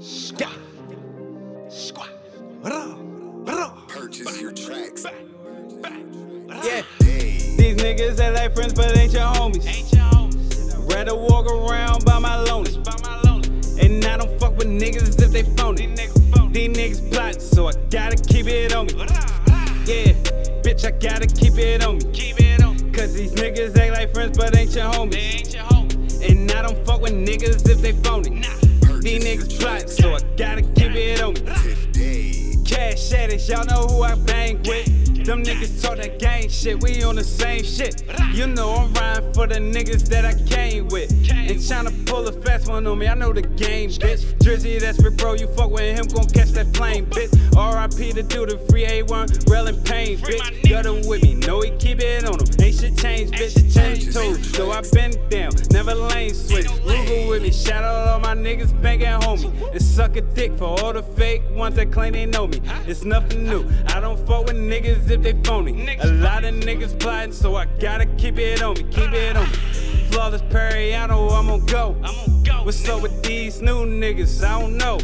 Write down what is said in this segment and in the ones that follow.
Squat. Squat. Purchase your tracks. Yeah. These niggas act like friends, but ain't your homies. Rather walk around by my lonely. And I don't fuck with niggas if they phony. These niggas plot, so I gotta keep it on me. Yeah, bitch, I gotta keep it on me. Keep it on. Cause these niggas act like friends, but ain't your homies. And I don't fuck with niggas if they phony. These so I gotta keep it on me. Cash addicts, y'all know who I bang with. Them niggas talk that gang shit, we on the same shit. You know I'm riding for the niggas that I came with. And tryna pull a fast one on me, I know the game, bitch. Drizzy, that's big bro, you fuck with him, gon' catch that flame, bitch. RIP to do the free A1, real in pain, bitch. Got him with me, know he keep it on him. Ain't shit changed, bitch, change too. So I been down, never lane switch. Google with me, shout out my niggas banging homie. And suck a dick for all the fake ones that claim they know me. It's nothing new. I don't fuck with niggas if they phony. A lot of niggas plotting, so I gotta keep it on me. Keep it on me. Flawless Perrianno, I'm on go. What's up with these new niggas? I don't know.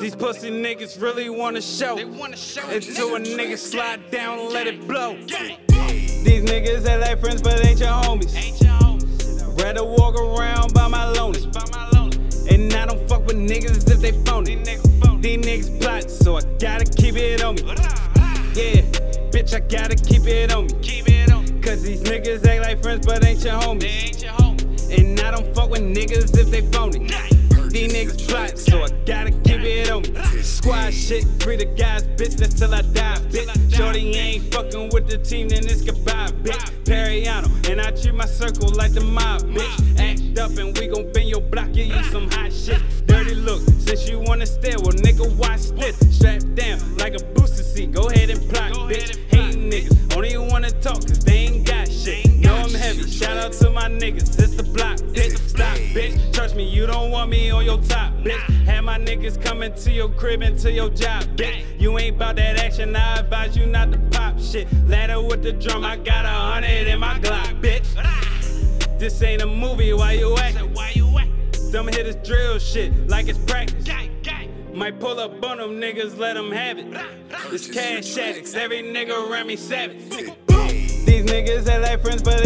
These pussy niggas really wanna show. Until a nigga slide down let it blow. These niggas act like friends, but ain't your homies. Rather walk around by my lonely. I don't fuck with niggas if they phony. These niggas plot, so I gotta keep it on me. Yeah, bitch, I gotta keep it on me. Cause these niggas act like friends, but ain't your homies. And I don't fuck with niggas if they phony. These niggas plot, so I gotta Squad shit, free the guys, bitch, that's till I die, bitch. Shorty ain't fucking with the team, then it's goodbye, bitch. Perrianno, and I treat my circle like the mob, bitch. Act up and we gon' bend your block, give you some hot shit. Dirty look, since you wanna stare, well, nigga, watch this. Strapped down like a booster seat, go ahead and plot, bitch. Hating niggas, only wanna talk, cause they ain't got shit. Know I'm heavy, shout out to my niggas, Trust me, you don't want me on your top, bitch. Have my niggas coming to your crib and to your job, bitch. You ain't bout that action, I advise you not to pop shit. Ladder with the drum, I got a hundred in my Glock, bitch. This ain't a movie, why you acting? Them hitters drill shit like it's practice. Might pull up on them niggas, let them have it. It's cash addicts, every nigga around me savage. These niggas act like friends, but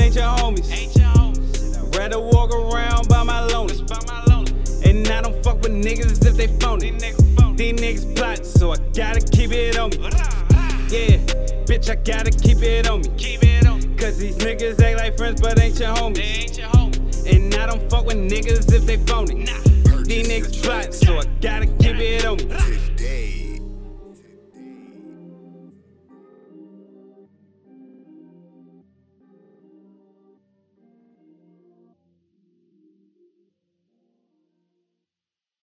I don't fuck with niggas if they phony. These niggas plot, so I gotta keep it on me. Yeah, bitch, I gotta keep it on me. Keep it on me. Cause these niggas act like friends, but ain't your homies. They ain't your homies. And I don't fuck with niggas if they phony. Nah. These niggas plot, so I gotta keep it on me. Today.